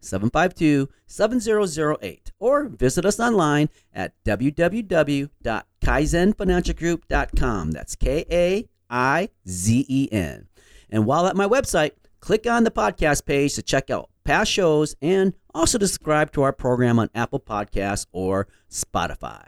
752 7008 or visit us online at www.kaizenfinancialgroup.com. That's K A I Z E N. And while at my website, click on the podcast page to check out past shows and also to subscribe to our program on Apple Podcasts or Spotify.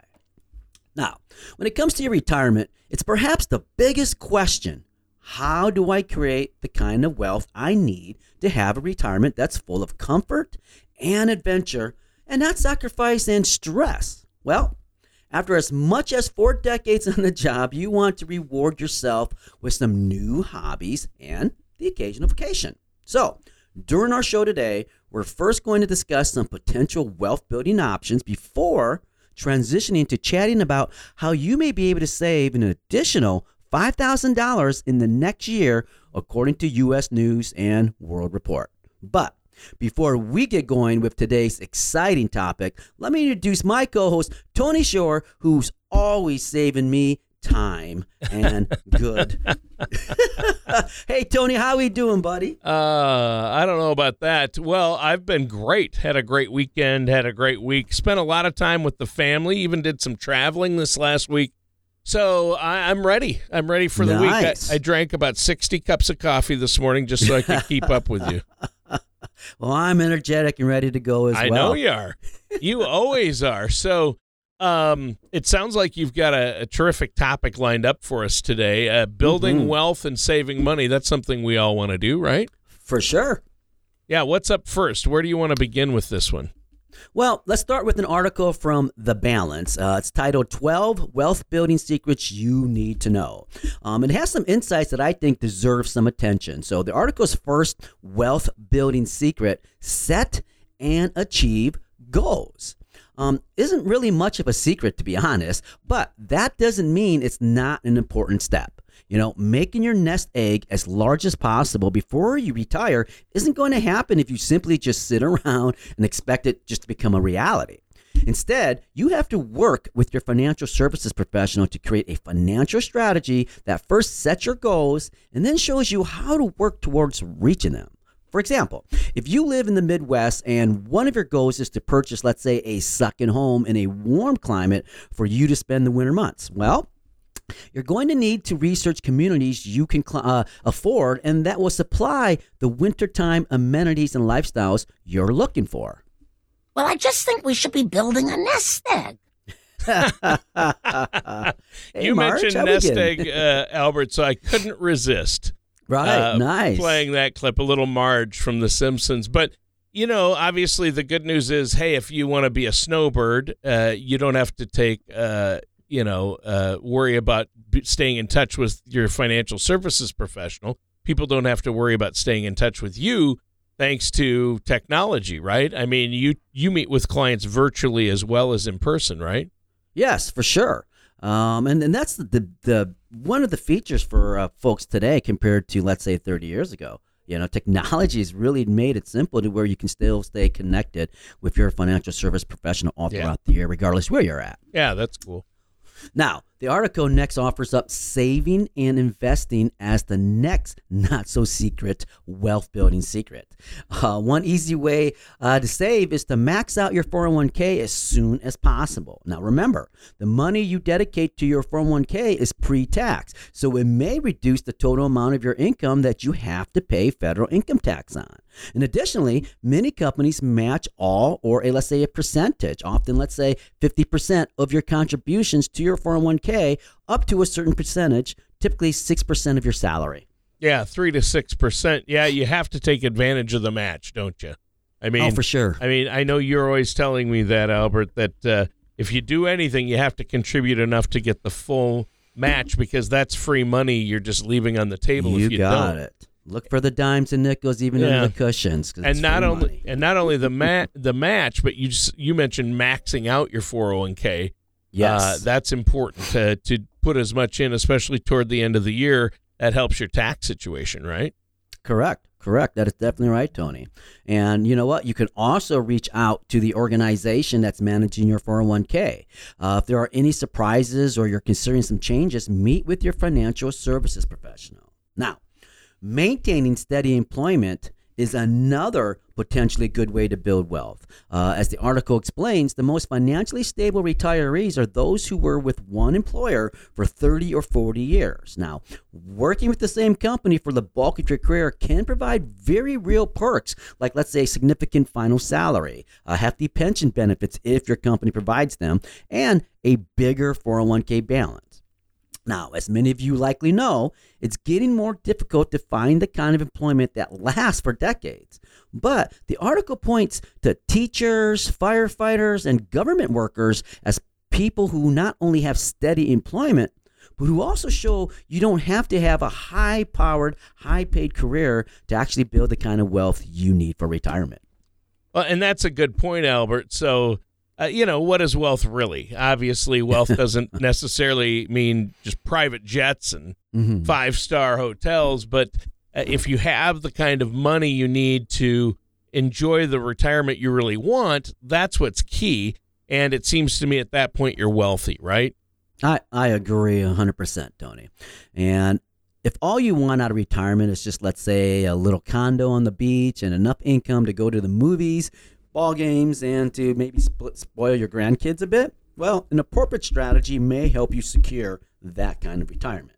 Now, when it comes to your retirement, it's perhaps the biggest question. How do I create the kind of wealth I need to have a retirement that's full of comfort and adventure and not sacrifice and stress? Well, after as much as four decades on the job, you want to reward yourself with some new hobbies and the occasional vacation. So, during our show today, we're first going to discuss some potential wealth building options before transitioning to chatting about how you may be able to save an additional $5,000 in the next year, according to U.S. News and World Report. But before we get going with today's exciting topic, let me introduce my co host, Tony Shore, who's always saving me time and good. hey Tony, how we doing, buddy? Uh, I don't know about that. Well, I've been great. Had a great weekend. Had a great week. Spent a lot of time with the family. Even did some traveling this last week. So I, am ready. I'm ready for the nice. week. I, I drank about 60 cups of coffee this morning just so I could keep up with you. well, I'm energetic and ready to go as I well. I know you are. You always are. So um, it sounds like you've got a, a, terrific topic lined up for us today. Uh, building mm-hmm. wealth and saving money. That's something we all want to do, right? For sure. Yeah. What's up first? Where do you want to begin with this one? Well, let's start with an article from The Balance. Uh, it's titled 12 Wealth Building Secrets You Need to Know. Um, it has some insights that I think deserve some attention. So, the article's first wealth building secret set and achieve goals um, isn't really much of a secret, to be honest, but that doesn't mean it's not an important step. You know, making your nest egg as large as possible before you retire isn't going to happen if you simply just sit around and expect it just to become a reality. Instead, you have to work with your financial services professional to create a financial strategy that first sets your goals and then shows you how to work towards reaching them. For example, if you live in the Midwest and one of your goals is to purchase, let's say, a second home in a warm climate for you to spend the winter months, well, you're going to need to research communities you can uh, afford and that will supply the wintertime amenities and lifestyles you're looking for. Well, I just think we should be building a nest egg. hey, you Marge, mentioned nest egg, uh, Albert, so I couldn't resist. Right, uh, nice. Playing that clip, a little Marge from The Simpsons. But, you know, obviously the good news is hey, if you want to be a snowbird, uh, you don't have to take, uh, you know, uh, worry about staying in touch with your financial services professional. People don't have to worry about staying in touch with you thanks to technology, right? I mean, you you meet with clients virtually as well as in person, right? Yes, for sure. Um, and, and that's the, the, the one of the features for uh, folks today compared to let's say 30 years ago. You know, technology has really made it simple to where you can still stay connected with your financial service professional all throughout yeah. the year, regardless where you're at. Yeah, that's cool. Now, the article next offers up saving and investing as the next not so secret wealth building secret. Uh, one easy way uh, to save is to max out your 401k as soon as possible. Now, remember, the money you dedicate to your 401k is pre tax, so it may reduce the total amount of your income that you have to pay federal income tax on. And additionally, many companies match all or a, let's say a percentage, often let's say 50% of your contributions to your 401k 401k up to a certain percentage, typically 6% of your salary. Yeah, three to six percent. Yeah, you have to take advantage of the match, don't you? I mean, oh, for sure. I mean, I know you're always telling me that, Albert, that uh, if you do anything, you have to contribute enough to get the full match because that's free money you're just leaving on the table. You, if you got don't. it. Look for the dimes and nickels even Yeah. under the cushions. And not only money. and not only the ma- the match, but you just, you mentioned maxing out your 401k. Yes, Uh, that's important to to put as much in, especially toward the end of the year. That helps your tax situation, right? Correct. Correct. That is definitely right, Tony. And you know what? You can also reach out to the organization that's managing your 401k. Uh, if there are any surprises or you're considering some changes, meet with your financial services professional. Now, maintaining steady employment is another potentially good way to build wealth. Uh, as the article explains, the most financially stable retirees are those who were with one employer for 30 or 40 years. Now, working with the same company for the bulk of your career can provide very real perks, like, let's say, significant final salary, a hefty pension benefits if your company provides them, and a bigger 401k balance. Now, as many of you likely know, it's getting more difficult to find the kind of employment that lasts for decades. But the article points to teachers, firefighters, and government workers as people who not only have steady employment, but who also show you don't have to have a high powered, high paid career to actually build the kind of wealth you need for retirement. Well, and that's a good point, Albert. So, uh, you know, what is wealth really? Obviously, wealth doesn't necessarily mean just private jets and Mhm. five star hotels, but uh, if you have the kind of money you need to enjoy the retirement you really want, that's what's key. And it seems to me at that point you're wealthy, right? I, I agree 100%, Tony. And if all you want out of retirement is just, let's say, a little condo on the beach and enough income to go to the movies, ball games, and to maybe spoil your grandkids a bit, well, an appropriate strategy may help you secure that kind of retirement.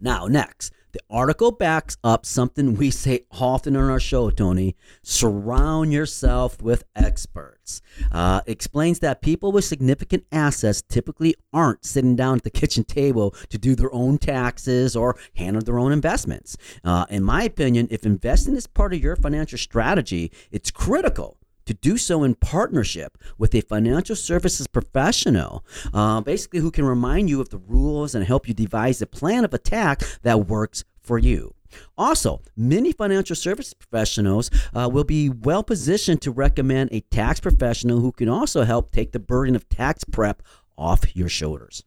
Now, next, the article backs up something we say often on our show, Tony. Surround yourself with experts. Uh, explains that people with significant assets typically aren't sitting down at the kitchen table to do their own taxes or handle their own investments. Uh, in my opinion, if investing is part of your financial strategy, it's critical to do so in partnership with a financial services professional, uh, basically who can remind you of the rules and help you devise a plan of attack that works for you. Also, many financial service professionals uh, will be well positioned to recommend a tax professional who can also help take the burden of tax prep off your shoulders.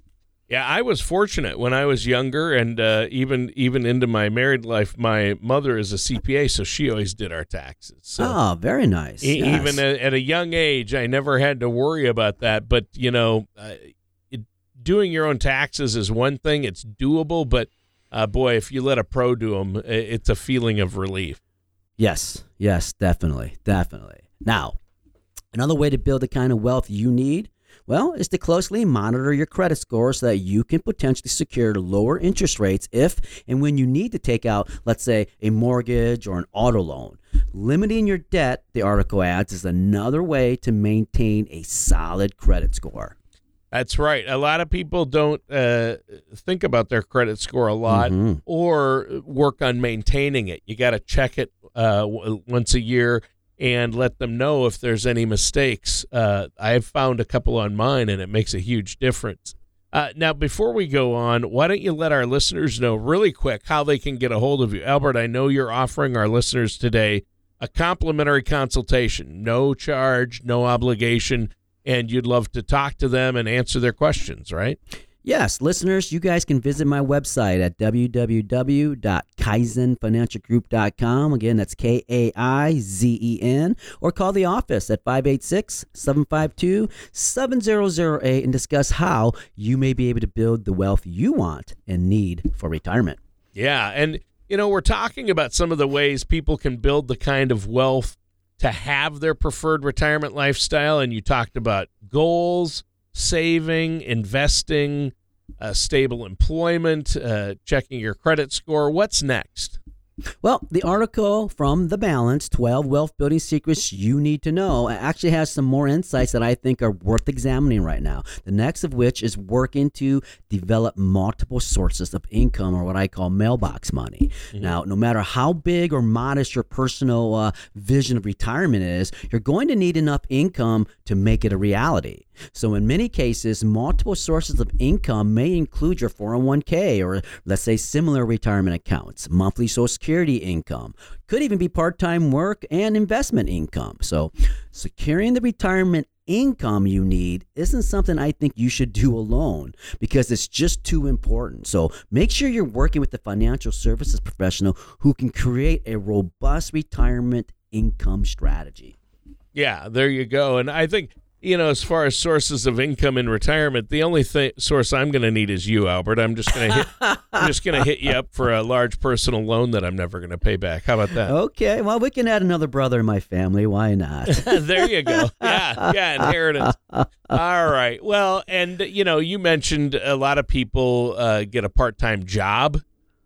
Yeah, I was fortunate when I was younger, and uh, even even into my married life. My mother is a CPA, so she always did our taxes. So Ah, very nice. E- Yes. Even at, at a young age, I never had to worry about that. But you know, uh, it, doing your own taxes is one thing; it's doable. But uh, boy, if you let a pro do them, it's a feeling of relief. Yes, yes, definitely, definitely. Now, another way to build the kind of wealth you need, well, is to closely monitor your credit score so that you can potentially secure lower interest rates if and when you need to take out, let's say, a mortgage or an auto loan. Limiting your debt, the article adds, is another way to maintain a solid credit score. That's right. A lot of people don't uh, think about their credit score a lot Mhm. or work on maintaining it. You got to check it uh, once a year and let them know if there's any mistakes. Uh, I've found a couple on mine, and it makes a huge difference. Uh, now, before we go on, why don't you let our listeners know really quick how they can get a hold of you? Albert, I know you're offering our listeners today a complimentary consultation, no charge, no obligation, and you'd love to talk to them and answer their questions, right? Yes, listeners, you guys can visit my website at www.kaizenfinancialgroup.com. Again, that's K A I Z E N, or call the office at 586 752 7008 and discuss how you may be able to build the wealth you want and need for retirement. Yeah, and you know, we're talking about some of the ways people can build the kind of wealth to have their preferred retirement lifestyle and you talked about goals, saving, investing, uh, stable employment, uh, checking your credit score. What's next? Well, the article from The Balance 12 Wealth Building Secrets You Need to Know actually has some more insights that I think are worth examining right now. The next of which is working to develop multiple sources of income, or what I call mailbox money. Mm-hmm. Now, no matter how big or modest your personal uh, vision of retirement is, you're going to need enough income to make it a reality. So, in many cases, multiple sources of income may include your 401k or, let's say, similar retirement accounts, monthly Social Security income, could even be part time work and investment income. So, securing the retirement income you need isn't something I think you should do alone because it's just too important. So, make sure you're working with a financial services professional who can create a robust retirement income strategy. Yeah, there you go. And I think you know, as far as sources of income in retirement, the only th- source I'm going to need is you, Albert. I'm just going to hit. I'm just going to hit you up for a large personal loan that I'm never going to pay back. How about that? Okay. Well, we can add another brother in my family. Why not? there you go. Yeah. Yeah. Inheritance. All right. Well, and you know, you mentioned a lot of people uh, get a part-time job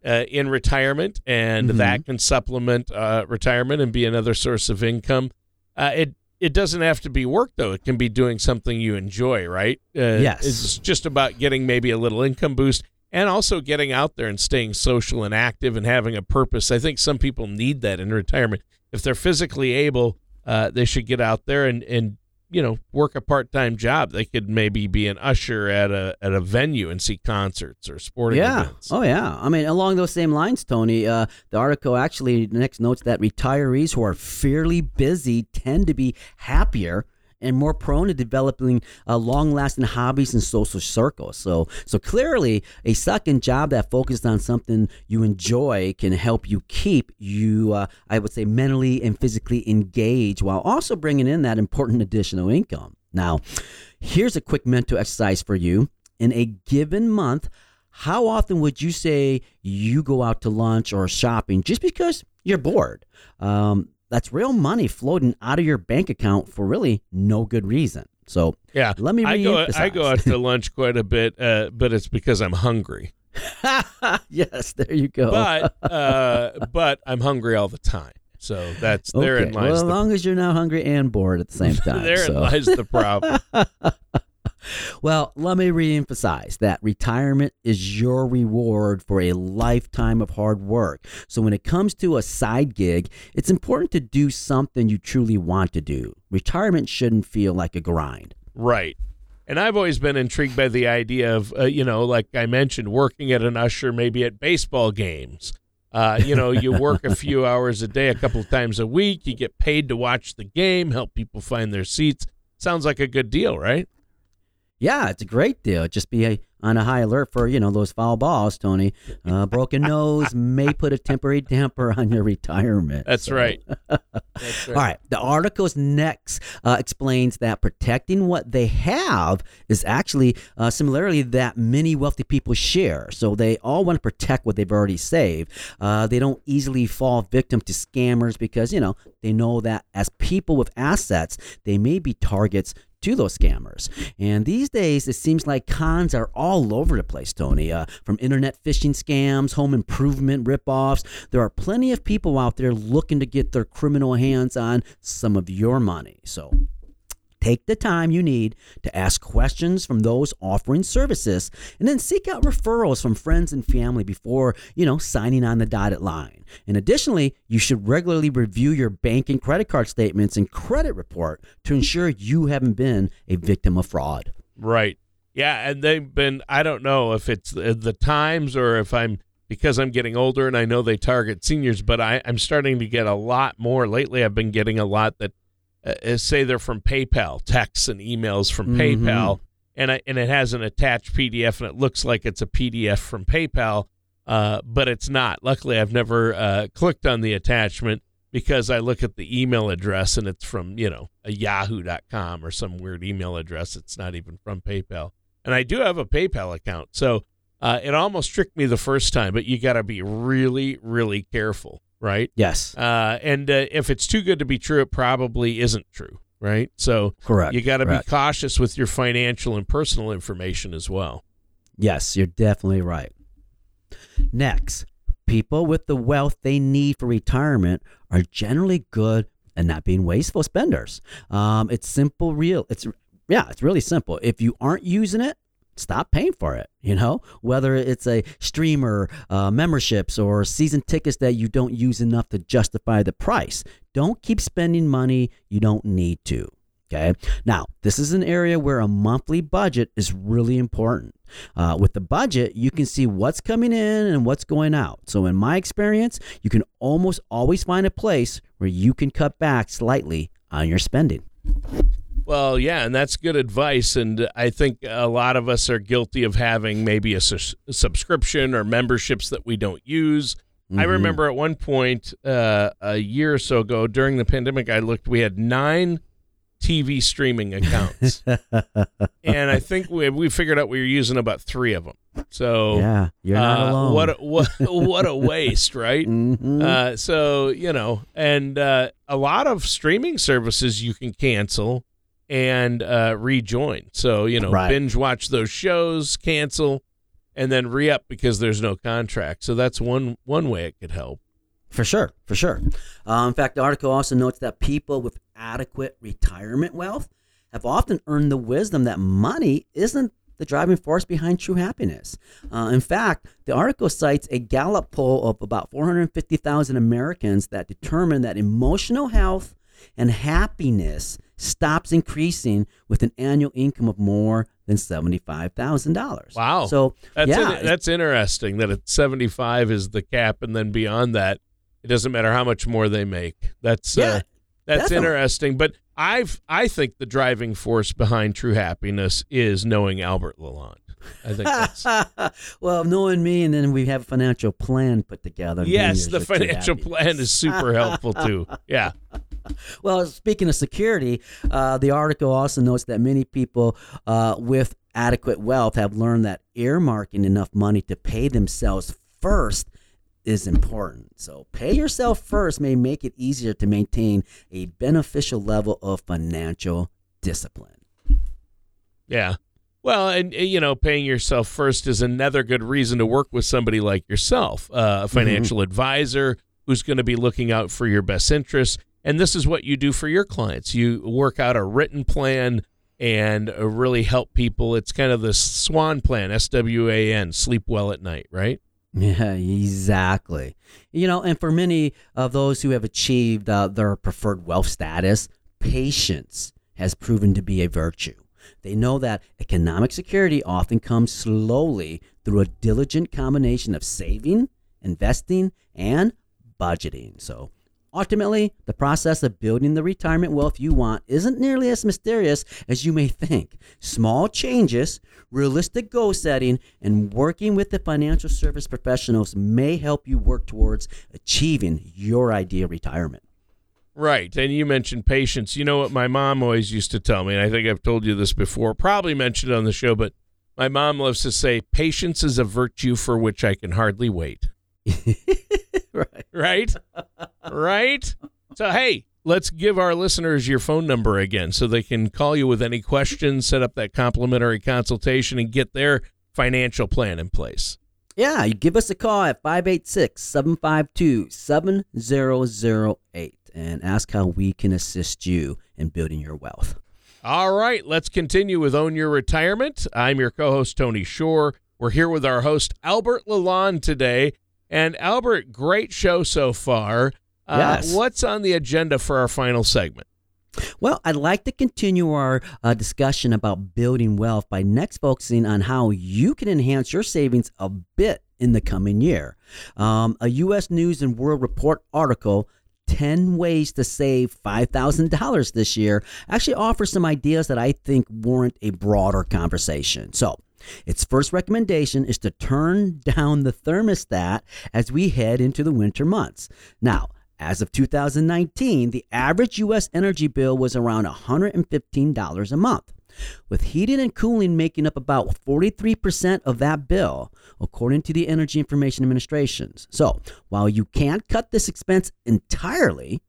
uh, in retirement, and mm-hmm. that can supplement uh, retirement and be another source of income. Uh, it it doesn't have to be work though. It can be doing something you enjoy, right? Uh, yes. It's just about getting maybe a little income boost and also getting out there and staying social and active and having a purpose. I think some people need that in retirement. If they're physically able, uh, they should get out there and, and you know work a part-time job they could maybe be an usher at a at a venue and see concerts or sporting yeah. events oh yeah i mean along those same lines tony uh, the article actually next notes that retirees who are fairly busy tend to be happier and more prone to developing uh, long-lasting hobbies and social circles. So, so clearly, a second job that focuses on something you enjoy can help you keep you, uh, I would say, mentally and physically engaged, while also bringing in that important additional income. Now, here's a quick mental exercise for you. In a given month, how often would you say you go out to lunch or shopping just because you're bored? Um, that's real money floating out of your bank account for really no good reason. So yeah, let me. I go. I go out to lunch quite a bit, uh, but it's because I'm hungry. yes, there you go. But uh, but I'm hungry all the time. So that's okay. therein lies. Well, as the, long as you're not hungry and bored at the same time. therein so. lies the problem. Well, let me reemphasize that retirement is your reward for a lifetime of hard work. So when it comes to a side gig, it's important to do something you truly want to do. Retirement shouldn't feel like a grind. Right. And I've always been intrigued by the idea of, uh, you know, like I mentioned, working at an usher, maybe at baseball games. Uh, you know, you work a few hours a day, a couple of times a week. You get paid to watch the game, help people find their seats. Sounds like a good deal, right? Yeah, it's a great deal. Just be a, on a high alert for you know those foul balls, Tony. Uh, broken nose may put a temporary damper on your retirement. That's, so. right. That's right. All right. The article's next uh, explains that protecting what they have is actually uh, similarly that many wealthy people share. So they all want to protect what they've already saved. Uh, they don't easily fall victim to scammers because you know they know that as people with assets, they may be targets to those scammers. And these days, it seems like cons are all over the place, Tony. Uh, from internet phishing scams, home improvement ripoffs, there are plenty of people out there looking to get their criminal hands on some of your money. So Take the time you need to ask questions from those offering services and then seek out referrals from friends and family before, you know, signing on the dotted line. And additionally, you should regularly review your bank and credit card statements and credit report to ensure you haven't been a victim of fraud. Right. Yeah, and they've been I don't know if it's the, times or if I'm because I'm getting older and I know they target seniors, but I, I'm starting to get a lot more lately. I've been getting a lot that uh, say they're from PayPal, texts and emails from mm-hmm. PayPal, and I, and it has an attached PDF, and it looks like it's a PDF from PayPal, uh, but it's not. Luckily, I've never uh, clicked on the attachment because I look at the email address and it's from you know a Yahoo.com or some weird email address. It's not even from PayPal, and I do have a PayPal account, so uh, it almost tricked me the first time. But you got to be really, really careful right? Yes. Uh, and uh, if it's too good to be true, it probably isn't true, right? So correct. You got to be cautious with your financial and personal information as well. Yes, you're definitely right. Next, People with the wealth they need for retirement are generally good and not being wasteful spenders. Um, it's simple, real. It's yeah, it's really simple. If you aren't using it, stop paying for it. You know, whether it's a streamer, uh, memberships, or season tickets that you don't use enough to justify the price. Don't keep spending money you don't need to. Okay. Now, this is an area where a monthly budget is really important. Uh, with the budget, you can see what's coming in and what's going out. So, in my experience, you can almost always find a place where you can cut back slightly on your spending. Well, yeah, and that's good advice. And I think a lot of us are guilty of having maybe a, su- subscription or memberships that we don't use. Mm-hmm. I remember at one point uh, a year or so ago during the pandemic, I looked, we had nine TV streaming accounts. and I think we, we figured out we were using about three of them. So yeah, you're not uh, alone. What a, what what a waste, right? mm-hmm. uh, so you know, and uh, a lot of streaming services you can cancel and uh, rejoin. So you know, right. binge watch those shows, cancel, and then re up because there's no contract. So that's one one way it could help. For sure, for sure. Uh, in fact, the article also notes that people with adequate retirement wealth have often earned the wisdom that money isn't the driving force behind true happiness. Uh, in fact, the article cites a Gallup poll of about 450,000 Americans that determined that emotional health and happiness stops increasing with an annual income of more than $75,000. Wow. So, that's yeah, in, that's interesting that at 75 is the cap and then beyond that it doesn't matter how much more they make. That's yeah, uh, that's definitely. interesting. But I've I think the driving force behind true happiness is knowing Albert Lalonde. I think that's well, knowing me, and then we have a financial plan put together. yes, the financial plan is super helpful too. Yeah. Well, speaking of security, uh, the article also notes that many people uh, with adequate wealth have learned that earmarking enough money to pay themselves first is important. So, pay yourself first may make it easier to maintain a beneficial level of financial discipline. Yeah. Well, and uh, you know, paying yourself first is another good reason to work with somebody like yourself, uh, a financial advisor who's going to be looking out for your best interests. And this is what you do for your clients. You work out a written plan and uh, really help people. It's kind of the SWAN plan, S W A N, sleep well at night, right? Yeah, exactly. You know, and for many of those who have achieved uh, their preferred wealth status, patience has proven to be a virtue. They know that economic security often comes slowly through a diligent combination of saving, investing, and budgeting. So, ultimately, the process of building the retirement wealth you want isn't nearly as mysterious as you may think. Small changes, realistic goal setting, and working with the financial service professionals may help you work towards achieving your ideal retirement. Right. And you mentioned patience. You know what my mom always used to tell me, and I think I've told you this before, probably mentioned it on the show, but my mom loves to say, patience is a virtue for which I can hardly wait. right. Right? right? So, hey, let's give our listeners your phone number again so they can call you with any questions, set up that complimentary consultation, and get their financial plan in place. Yeah, you give us a call at 586 752 7008 and ask how we can assist you in building your wealth. All right, let's continue with Own Your Retirement. I'm your co host, Tony Shore. We're here with our host, Albert Lalonde, today. And Albert, great show so far. Uh, Yes. What's on the agenda for our final segment? Well, I'd like to continue our uh, discussion about building wealth by next focusing on how you can enhance your savings a bit in the coming year. Um, a U.S. News and World Report article 10 ways to save $5,000 this year actually offers some ideas that I think warrant a broader conversation. So, its first recommendation is to turn down the thermostat as we head into the winter months. Now, as of 2019, the average U.S. energy bill was around $115 a month, with heating and cooling making up about 43% of that bill, according to the Energy Information Administration. So, while you can't cut this expense entirely,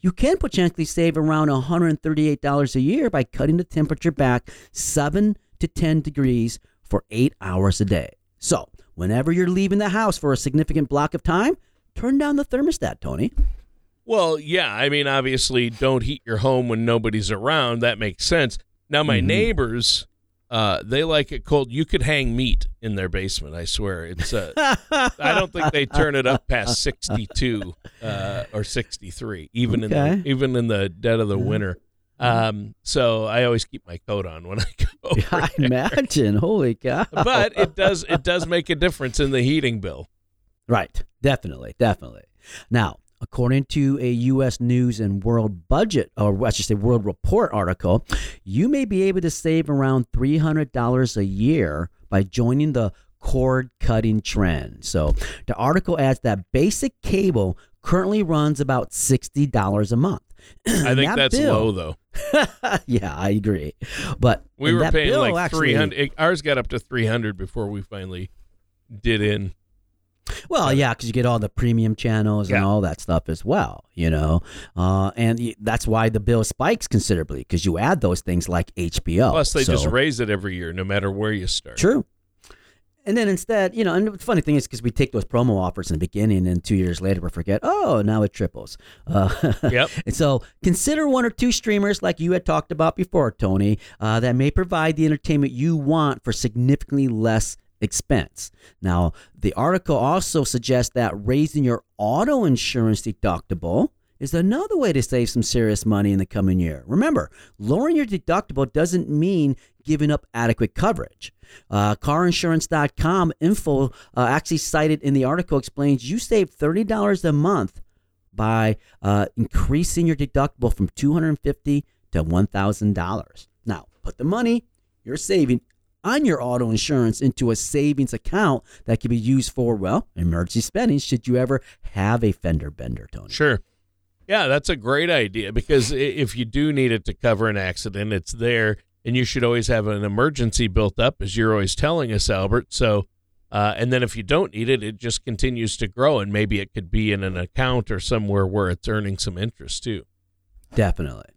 you can potentially save around $138 a year by cutting the temperature back 7 to 10 degrees for 8 hours a day. So, whenever you're leaving the house for a significant block of time, turn down the thermostat, Tony. Well, yeah. I mean, obviously, don't heat your home when nobody's around. That makes sense. Now, my Mhm. neighbors, uh, they like it cold. You could hang meat in their basement. I swear. It's. Uh, I don't think they turn it up past sixty-two uh, or sixty-three, even in the, even in the dead of the winter. Um, so I always keep my coat on when I go. Yeah, I there. imagine. Holy cow. But it does it does make a difference in the heating bill. Right. Definitely. Definitely. Now, according to a U.S. News and World Budget, or I should say World Report article, you may be able to save around $300 a year by joining the cord cutting trend. So the article adds that basic cable currently runs about $60 a month. I think That that's bill- low though. yeah, I agree. But We were paying bill like actually- three hundred. Ours got up to three hundred before we finally did in. Well, yeah, because you get all the premium channels and all that stuff as well, you know, uh, and that's why the bill spikes considerably because you add those things like HBO. Plus, they just raise it every year, no matter where you start. true. And then instead, you know, and the funny thing is because we take those promo offers in the beginning, and two years later we forget. Oh, now it triples. Uh, Yep. And so consider one or two streamers like you had talked about before, Tony, uh, that may provide the entertainment you want for significantly less expense. Now, the article also suggests that raising your auto insurance deductible is another way to save some serious money in the coming year. Remember, lowering your deductible doesn't mean giving up adequate coverage. Uh, carinsurance.com info uh, actually cited in the article explains you save $30 a month by uh, increasing your deductible from 250 to $1,000. Now, put the money you're saving on your auto insurance into a savings account that can be used for, well, emergency spending should you ever have a fender bender, Tony. Sure. Yeah, that's a great idea because if you do need it to cover an accident, it's there, and you should always have an emergency built up, as you're always telling us, Albert. So, uh, and then if you don't need it, it just continues to grow, and maybe it could be in an account or somewhere where it's earning some interest too. Definitely.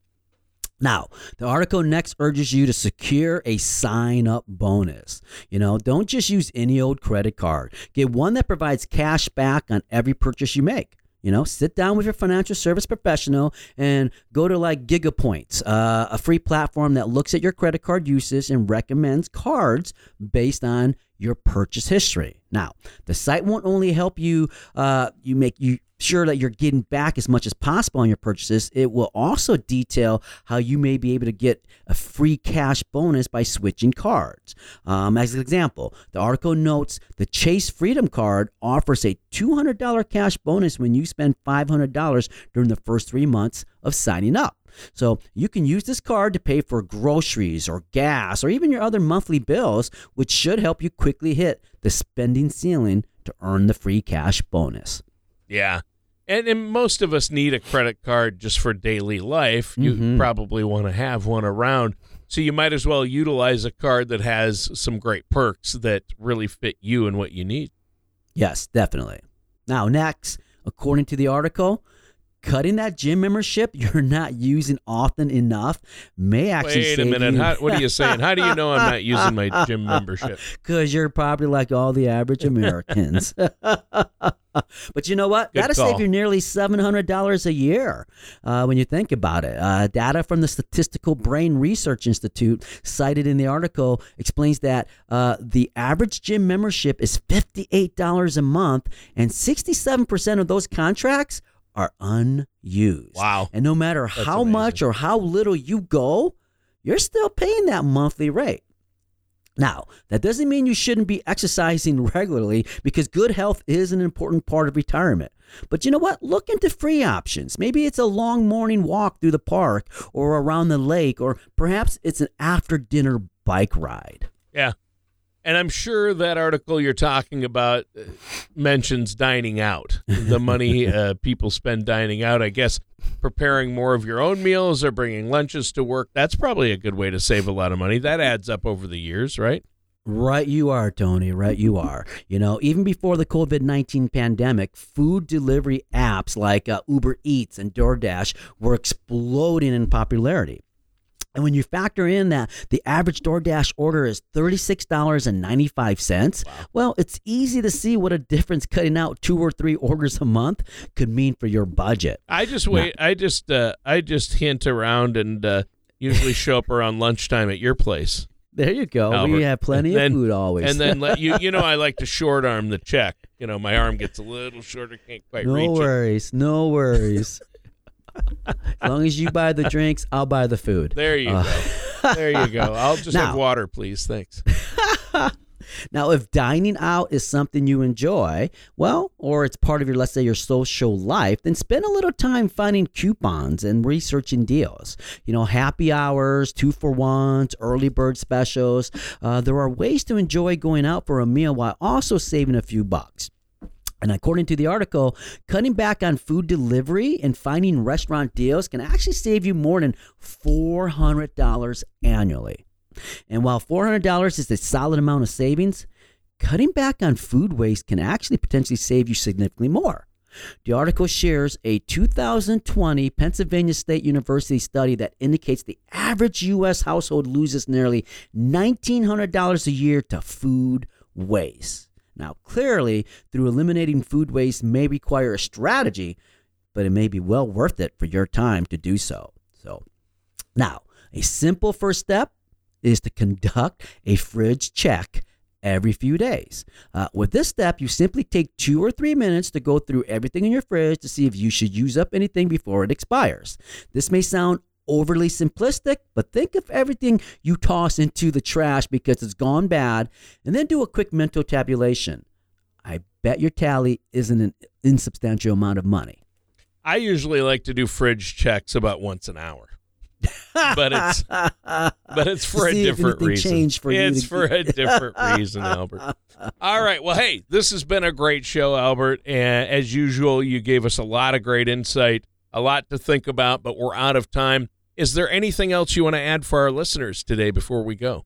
Now, the article next urges you to secure a sign up bonus. You know, don't just use any old credit card. Get one that provides cash back on every purchase you make. You know, sit down with your financial service professional and go to like GigaPoints, uh, a free platform that looks at your credit card uses and recommends cards based on your purchase history. Now, the site won't only help you uh, you make you sure that you're getting back as much as possible on your purchases. It will also detail how you may be able to get a free cash bonus by switching cards. Um, as an example, the article notes the Chase Freedom Card offers a $200 cash bonus when you spend $500 during the first three months of signing up. So you can use this card to pay for groceries or gas or even your other monthly bills, which should help you quickly hit the spending ceiling to earn the free cash bonus. Yeah. And, and most of us need a credit card just for daily life. You Mhm. probably want to have one around. So you might as well utilize a card that has some great perks that really fit you and what you need. Yes, definitely. Now, next, according to the article, cutting that gym membership you're not using often enough may actually Wait a minute. How, what are you saying? How do you know I'm not using my gym membership? because you're probably like all the average Americans. but you know what? Good That'll call. save you nearly $700 a year uh, when you think about it. Uh, data from the Statistical Brain Research Institute, cited in the article, explains that uh, the average gym membership is $58 a month, and 67% of those contracts are unused. Wow. And no matter That's how much or how little you go, you're still paying that monthly rate. Now, that doesn't mean you shouldn't be exercising regularly because good health is an important part of retirement. But you know what? Look into free options. Maybe it's a long morning walk through the park or around the lake, or perhaps it's an after dinner bike ride. Yeah. And I'm sure that article you're talking about uh, mentions dining out. The money uh, people spend dining out, I guess, preparing more of your own meals or bringing lunches to work. That's probably a good way to save a lot of money. That adds up over the years, right? Right, you are, Tony. Right, you are. You know, even before the COVID 19 pandemic, food delivery apps like uh, Uber Eats and DoorDash were exploding in popularity. And when you factor in that the average DoorDash order is $36.95, well, it's easy to see what a difference cutting out two or three orders a month could mean for your budget. I just wait. I just uh, I just hint around and uh, usually show up around lunchtime at your place. There you go. Albert. We have plenty then- of food always. and then let you you know I like to short arm the check. You know my arm gets a little shorter, can't quite reach no it. worries. No worries. As long as you buy the drinks, I'll buy the food. There you Uh, go. There you go. I'll just have water, please. Thanks. Now, if dining out is something you enjoy, well, or it's part of your, let's say, your social life, then spend a little time finding coupons and researching deals. You know, happy hours, two for ones, early bird specials. Uh, there are ways to enjoy going out for a meal while also saving a few bucks. And according to the article, cutting back on food delivery and finding restaurant deals can actually save you more than $400 annually. And while $400 is a solid amount of savings, cutting back on food waste can actually potentially save you significantly more. The article shares a 2020 Pennsylvania State University study that indicates the average U.S. household loses nearly $1,900 a year to food waste. Now, clearly, through eliminating food waste may require a strategy, but it may be well worth it for your time to do so. So, now, a simple first step is to conduct a fridge check every few days. Uh, with this step, you simply take two or three minutes to go through everything in your fridge to see if you should use up anything before it expires. This may sound overly simplistic, but think of everything you toss into the trash because it's gone bad, and then do a quick mental tabulation. I bet your tally isn't an insubstantial amount of money. I usually like to do fridge checks about once an hour. but it's but it's for a different reason. for you it's for a different reason, Albert. All right. Well, hey, this has been a great show, Albert. And as usual, you gave us a lot of great insight, a lot to think about, but we're out of time. Is there anything else you want to add for our listeners today before we go?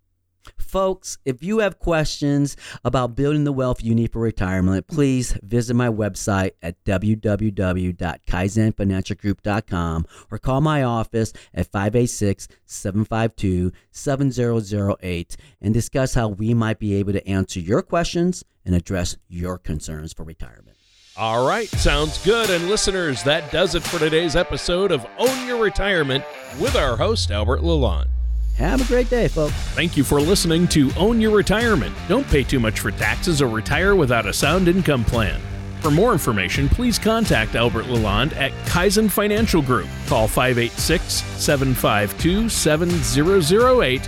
Folks, if you have questions about building the wealth you need for retirement, please visit my website at www.kaizenfinancialgroup.com or call my office at 586 752 7008 and discuss how we might be able to answer your questions and address your concerns for retirement. All right, sounds good. And listeners, that does it for today's episode of Own Your Retirement with our host, Albert Lalonde. Have a great day, folks. Thank you for listening to Own Your Retirement. Don't pay too much for taxes or retire without a sound income plan. For more information, please contact Albert Lalonde at Kaizen Financial Group. Call 586 752 7008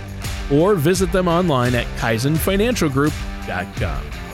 or visit them online at kaizenfinancialgroup.com.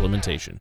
implementation.